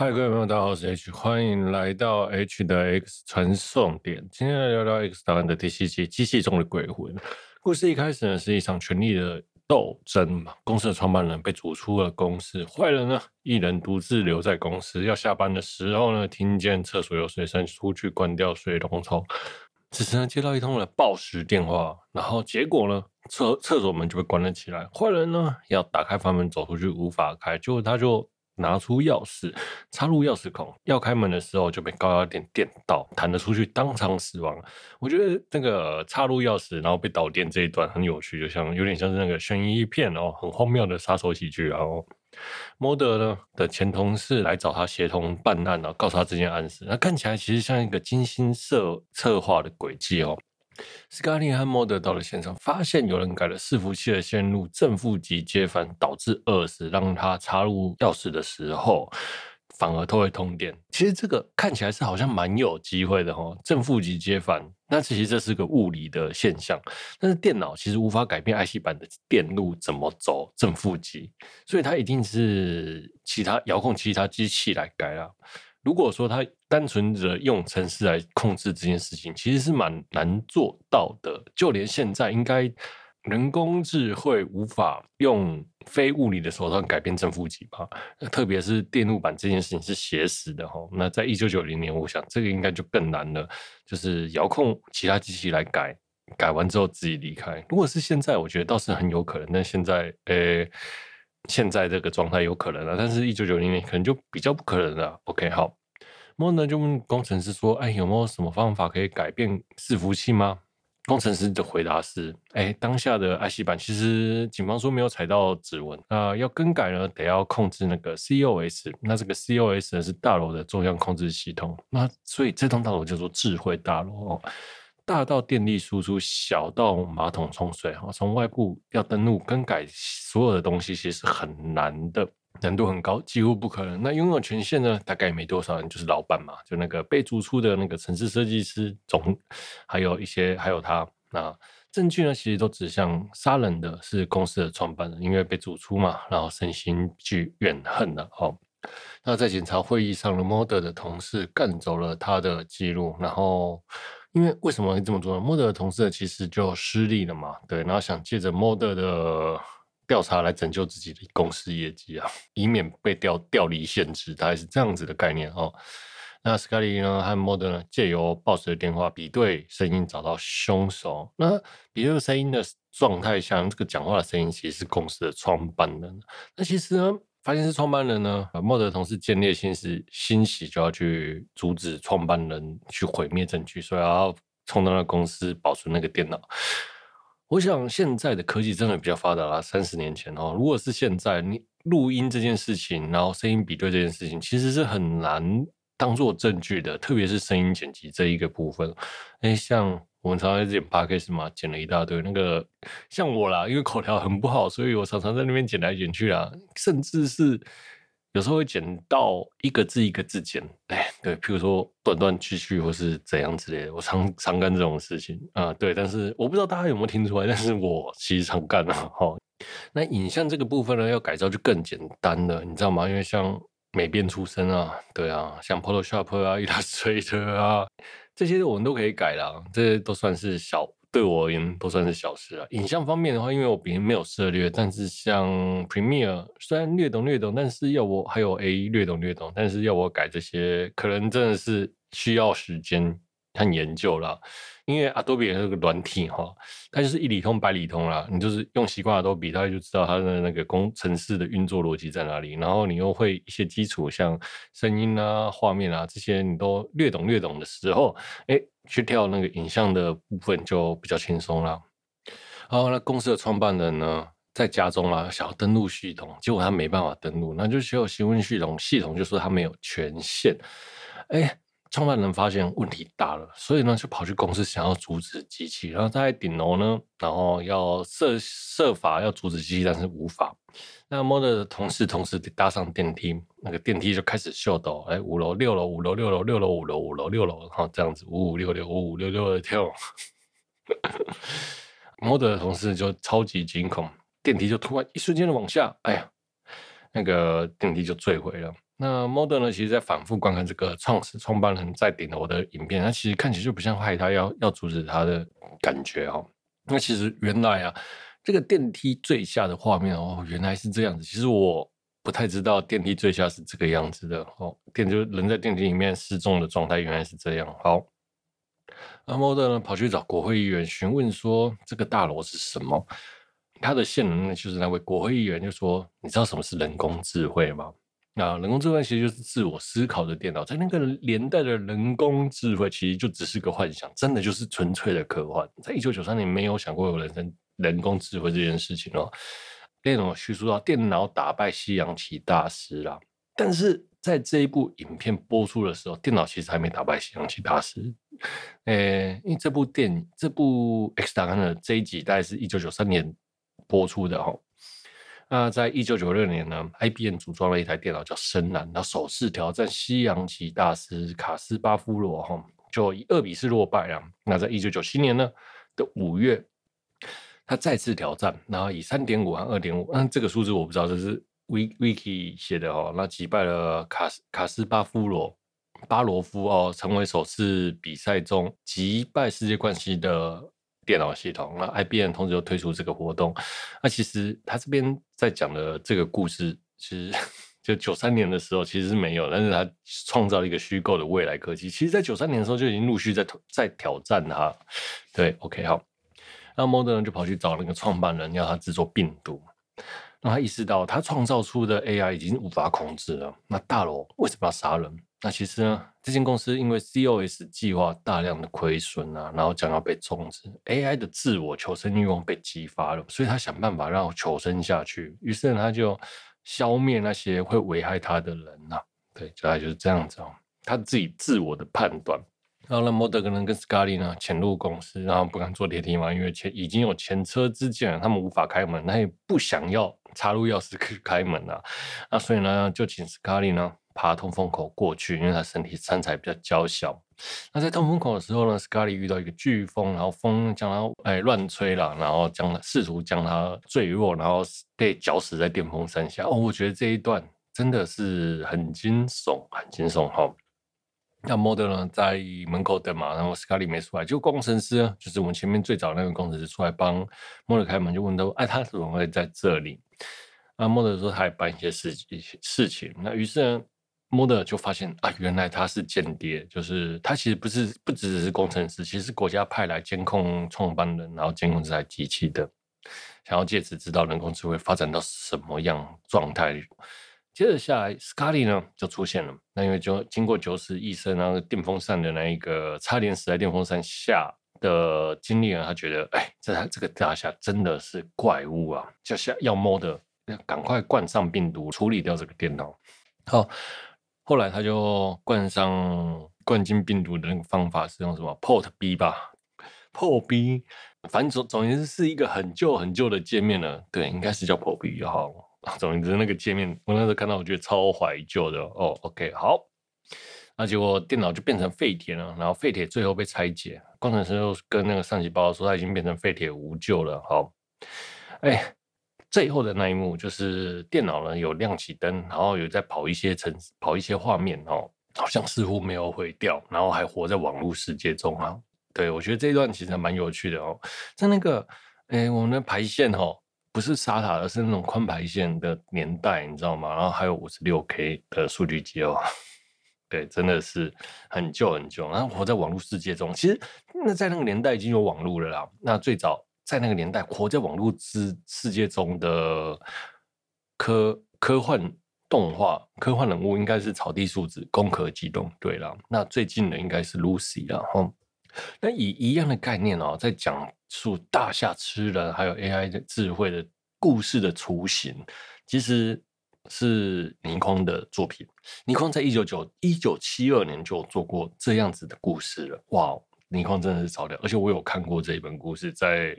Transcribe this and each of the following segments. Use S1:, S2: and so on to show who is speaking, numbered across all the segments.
S1: 嗨，各位朋友，大家好，我是 H，欢迎来到 H 的 X 传送点。今天来聊聊 X 档案的第七集《机器中的鬼魂》。故事一开始呢，是一场权力的斗争嘛。公司的创办人被逐出了公司，坏人呢，一人独自留在公司。要下班的时候呢，听见厕所有水声，出去关掉水龙头。此时呢，接到一通的报时电话，然后结果呢，厕厕所门就被关了起来。坏人呢，要打开房门走出去，无法开，结果他就。拿出钥匙插入钥匙孔，要开门的时候就被高压电电到，弹了出去，当场死亡。我觉得那个插入钥匙然后被导电这一段很有趣，就像有点像是那个悬疑片哦，很荒谬的杀手喜剧。然后莫德呢的前同事来找他协同办案，然后告诉他这件案子，那看起来其实像一个精心设策划的诡计哦。斯卡利和莫德到了现场，发现有人改了伺服器的线路，正负极接反，导致饿死。让他插入钥匙的时候，反而都会通电。其实这个看起来是好像蛮有机会的哦，正负极接反，那其实这是个物理的现象。但是电脑其实无法改变 IC 板的电路怎么走正负极，所以它一定是其他遥控其他机器来改了。如果说他单纯的用程式来控制这件事情，其实是蛮难做到的。就连现在，应该人工智慧无法用非物理的手段改变正负极吧？特别是电路板这件事情是写实的哈。那在一九九零年，我想这个应该就更难了，就是遥控其他机器来改，改完之后自己离开。如果是现在，我觉得倒是很有可能。但现在，呃、现在这个状态有可能了，但是一九九零年可能就比较不可能了。OK，好，莫呢就问工程师说：“哎，有没有什么方法可以改变伺服器吗？”工程师的回答是：“哎，当下的 IC 板其实警方说没有采到指纹，那要更改呢，得要控制那个 COS，那这个 COS 呢是大楼的中央控制系统，那所以这栋大楼叫做智慧大楼哦。”大到电力输出，小到马桶冲水，哈，从外部要登录更改所有的东西，其实是很难的，难度很高，几乎不可能。那拥有权限呢？大概也没多少人，就是老板嘛，就那个被逐出的那个城市设计师总，还有一些还有他。那证据呢？其实都指向杀人的是公司的创办人，因为被逐出嘛，然后身心俱怨恨了。哦，那在检查会议上的 m o d e r 的同事干走了他的记录，然后。因为为什么会这么做呢？莫德的同事其实就失利了嘛，对，然后想借着莫德的调查来拯救自己的公司业绩啊，以免被调调离现职，大概是这样子的概念哦。那斯卡利呢和莫德呢借由报时的电话比对声音找到凶手，那比对声音的状态下，这个讲话的声音其实是公司的创办人。那其实呢？发现是创办人呢，莫德同事建立心是欣喜，就要去阻止创办人去毁灭证据，所以要冲到那公司保存那个电脑。我想现在的科技真的比较发达了，三十年前哦，如果是现在，你录音这件事情，然后声音比对这件事情，其实是很难当做证据的，特别是声音剪辑这一个部分。哎，像。我们常常在剪 podcast 嘛，剪了一大堆。那个像我啦，因为口条很不好，所以我常常在那边剪来剪去啦，甚至是有时候会剪到一个字一个字剪。哎，对，譬如说断断续续或是怎样之类的，我常 常干这种事情啊。对，但是我不知道大家有没有听出来，但是我其实常干的哈。那影像这个部分呢，要改造就更简单了，你知道吗？因为像美编出身啊，对啊，像 Photoshop 啊、Illustrator 啊。这些我们都可以改了，这些都算是小，对我而言都算是小事了。影像方面的话，因为我本身没有涉猎，但是像 Premiere 虽然略懂略懂，但是要我还有 A 略懂略懂，但是要我改这些，可能真的是需要时间和研究了。因为 Adobe 也是个软体哈，它就是一理通百理通啦。你就是用习惯 Adobe，它就知道它的那个工程式的运作逻辑在哪里。然后你又会一些基础，像声音啊、画面啊这些，你都略懂略懂的时候，哎，去跳那个影像的部分就比较轻松了。好，那公司的创办人呢，在家中啊，想要登录系统，结果他没办法登录，那就需要询问系统，系统就说他没有权限。哎。创办人发现问题大了，所以呢就跑去公司想要阻止机器，然后在顶楼呢，然后要设设法要阻止机器，但是无法。那 Model 的同事同时搭上电梯，那个电梯就开始秀逗，哎，五楼六楼五楼六楼六楼五楼五楼六楼，然后这样子五五六六五五六六的跳。莫德的同事就超级惊恐，电梯就突然一瞬间的往下，哎呀！那个电梯就坠毁了。那 Model 呢，其实在反复观看这个创始创办人在顶楼的影片，他其实看起来就不像害他要要阻止他的感觉哦。那其实原来啊，这个电梯坠下的画面哦，原来是这样子。其实我不太知道电梯坠下是这个样子的哦，电就人在电梯里面失重的状态原来是这样。好，那 Model 呢跑去找国会议员询问说这个大楼是什么？他的线人呢就是那位国会议员就说：“你知道什么是人工智慧吗？”那人工智慧其实就是自我思考的电脑，在那个年代的人工智慧其实就只是个幻想，真的就是纯粹的科幻。在一九九三年，没有想过有人生人工智慧这件事情哦。电脑叙述到电脑打败西洋棋大师啦，但是在这一部影片播出的时候，电脑其实还没打败西洋棋大师。诶，因为这部电影，这部 X 档案的这一集大概是一九九三年播出的哈。那在一九九六年呢，IBM 组装了一台电脑叫深蓝，那首次挑战西洋棋大师卡斯巴夫罗哈，就以二比四落败啊。那在一九九七年呢的五月，他再次挑战，然后以三点五和二点五，嗯，这个数字我不知道，这是 Wiki 写的哦。那击败了卡斯卡斯巴夫罗巴罗夫哦，成为首次比赛中击败世界冠军的。电脑系统，那 IBM 同时又推出这个活动。那其实他这边在讲的这个故事，其实就九三年的时候其实是没有，但是他创造了一个虚构的未来科技。其实，在九三年的时候就已经陆续在在挑战它。对，OK，好。那 Model 就跑去找那个创办人，要他制作病毒。那他意识到，他创造出的 AI 已经无法控制了。那大楼为什么要杀人？那其实呢，这间公司因为 COS 计划大量的亏损啊，然后将要被终止，AI 的自我求生欲望被激发了，所以他想办法让求生下去。于是呢，他就消灭那些会危害他的人呐、啊。对，大概就是这样子哦。他自己自我的判断。然后呢，Mulder 跟跟 Scully 呢潜入公司，然后不敢坐电梯嘛，因为前已经有前车之鉴了，他们无法开门，他也不想要插入钥匙去 开门啊。那所以呢，就请 Scully 呢。爬通风口过去，因为他身体身材比较娇小。那在通风口的时候呢，Scully 遇到一个飓风，然后风将他哎乱吹了，然后将试图将他坠落，然后被绞死在电风扇下。哦，我觉得这一段真的是很惊悚，很惊悚哈。那 Model 呢在门口等嘛，然后 Scully 没出来，就工程师，就是我们前面最早那个工程师出来帮 m o d e 开门，就问他，哎，他怎么会在这里？那 Model 说他还办一些事一些事情，那于是呢。莫德就发现啊，原来他是间谍，就是他其实不是不只是工程师，其实是国家派来监控创办人，然后监控这台机器的，想要借此知道人工智慧发展到什么样状态。接着下来，Scully 呢就出现了，那因为就经过九死一生，然后电风扇的那一个差点死在电风扇下的经历呢，他觉得哎，这这个大厦真的是怪物啊，就像要莫德赶快灌上病毒，处理掉这个电脑，好。后来他就灌上灌进病毒的那个方法是用什么 Port B 吧，Port B，反正总总之是一个很旧很旧的界面了。对，应该是叫 Port B 哈。总之那个界面，我那时候看到，我觉得超怀旧的哦。OK，好，那结果电脑就变成废铁了，然后废铁最后被拆解，工程师又跟那个上级报告说，他已经变成废铁无救了。好，哎。最后的那一幕就是电脑呢有亮起灯，然后有在跑一些程跑一些画面哦，好像似乎没有毁掉，然后还活在网络世界中啊。对，我觉得这一段其实还蛮有趣的哦。在那个诶我们的排线哦，不是 SATA，而是那种宽排线的年代，你知道吗？然后还有五十六 K 的数据机哦，对，真的是很旧很旧。然后活在网络世界中，其实那在那个年代已经有网络了啦。那最早。在那个年代，活在网络之世界中的科科幻动画、科幻人物，应该是草地树子、攻壳机动对了。那最近的应该是 Lucy 了哈。那以一样的概念哦，在讲述大厦吃人还有 AI 的智慧的故事的雏形，其实是倪匡的作品。倪匡在一九九一九七二年就做过这样子的故事了。哇，倪匡真的是超屌，而且我有看过这一本故事，在。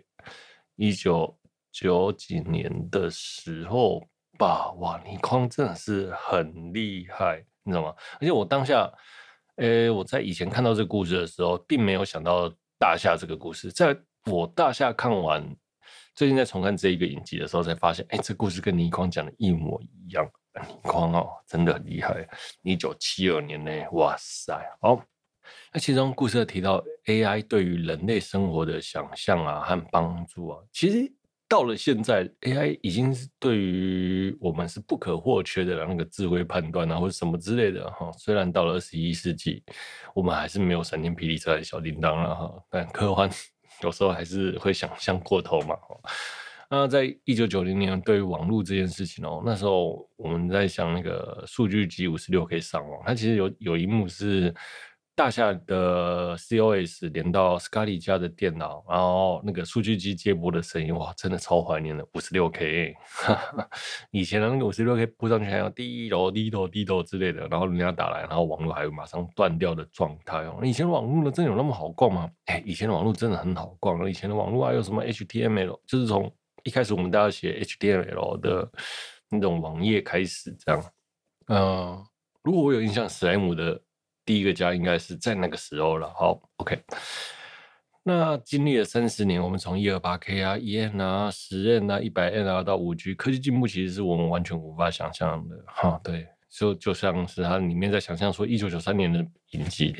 S1: 一九九几年的时候吧，哇，倪匡真的是很厉害，你知道吗？而且我当下，呃、欸，我在以前看到这个故事的时候，并没有想到大夏这个故事。在我大夏看完，最近在重看这一个影集的时候，才发现，哎、欸，这故事跟倪匡讲的一模一样。倪匡哦，真的很厉害。一九七二年呢，哇塞，好。那其中故事提到 AI 对于人类生活的想象啊和帮助啊，其实。到了现在，AI 已经是对于我们是不可或缺的那个智慧判断啊，或者什么之类的哈。虽然到了二十一世纪，我们还是没有闪电霹雳车、小叮当了哈，但科幻有时候还是会想象过头嘛。那在一九九零年，对于网络这件事情哦，那时候我们在想那个数据机五十六可以上网，它其实有有一幕是。大厦的 COS 连到 Scotty 家的电脑，然后那个数据机接驳的声音，哇，真的超怀念的，五十六 K，以前的那个五十六 K 播上去还要滴答滴答滴答之类的，然后人家打来，然后网络还有马上断掉的状态哦。以前的网络呢，真的有那么好逛吗？哎，以前的网络真的很好逛，以前的网络还有什么 HTML，就是从一开始我们大家写 HTML 的那种网页开始这样。嗯、如果我有印象，史莱姆的。第一个家应该是在那个时候了。好，OK。那经历了三十年，我们从一二八 K 啊、一 N 啊、十 N 啊、一百 N 啊到五 G，科技进步其实是我们完全无法想象的。哈，对，就就像是它里面在想象说一九九三年的影集，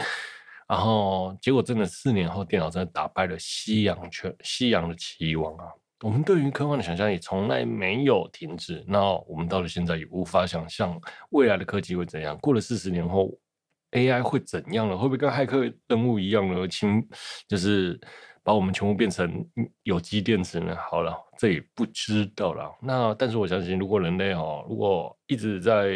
S1: 然后结果真的四年后，电脑真的打败了西洋全西洋的棋王啊！我们对于科幻的想象也从来没有停止。那我们到了现在也无法想象未来的科技会怎样。过了四十年后。AI 会怎样了？会不会跟骇客任务一样呢？请就是把我们全部变成有机电池呢？好了，这也不知道了。那但是我相信，如果人类哦，如果一直在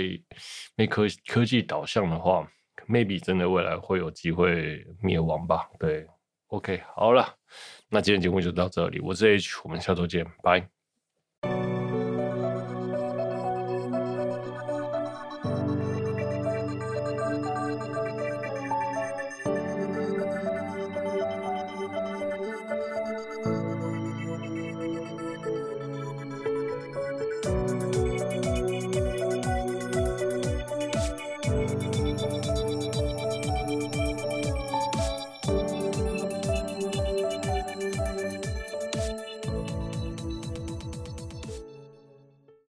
S1: 那科科技导向的话，maybe 真的未来会有机会灭亡吧？对，OK，好了，那今天节目就到这里。我是 H，我们下周见，拜。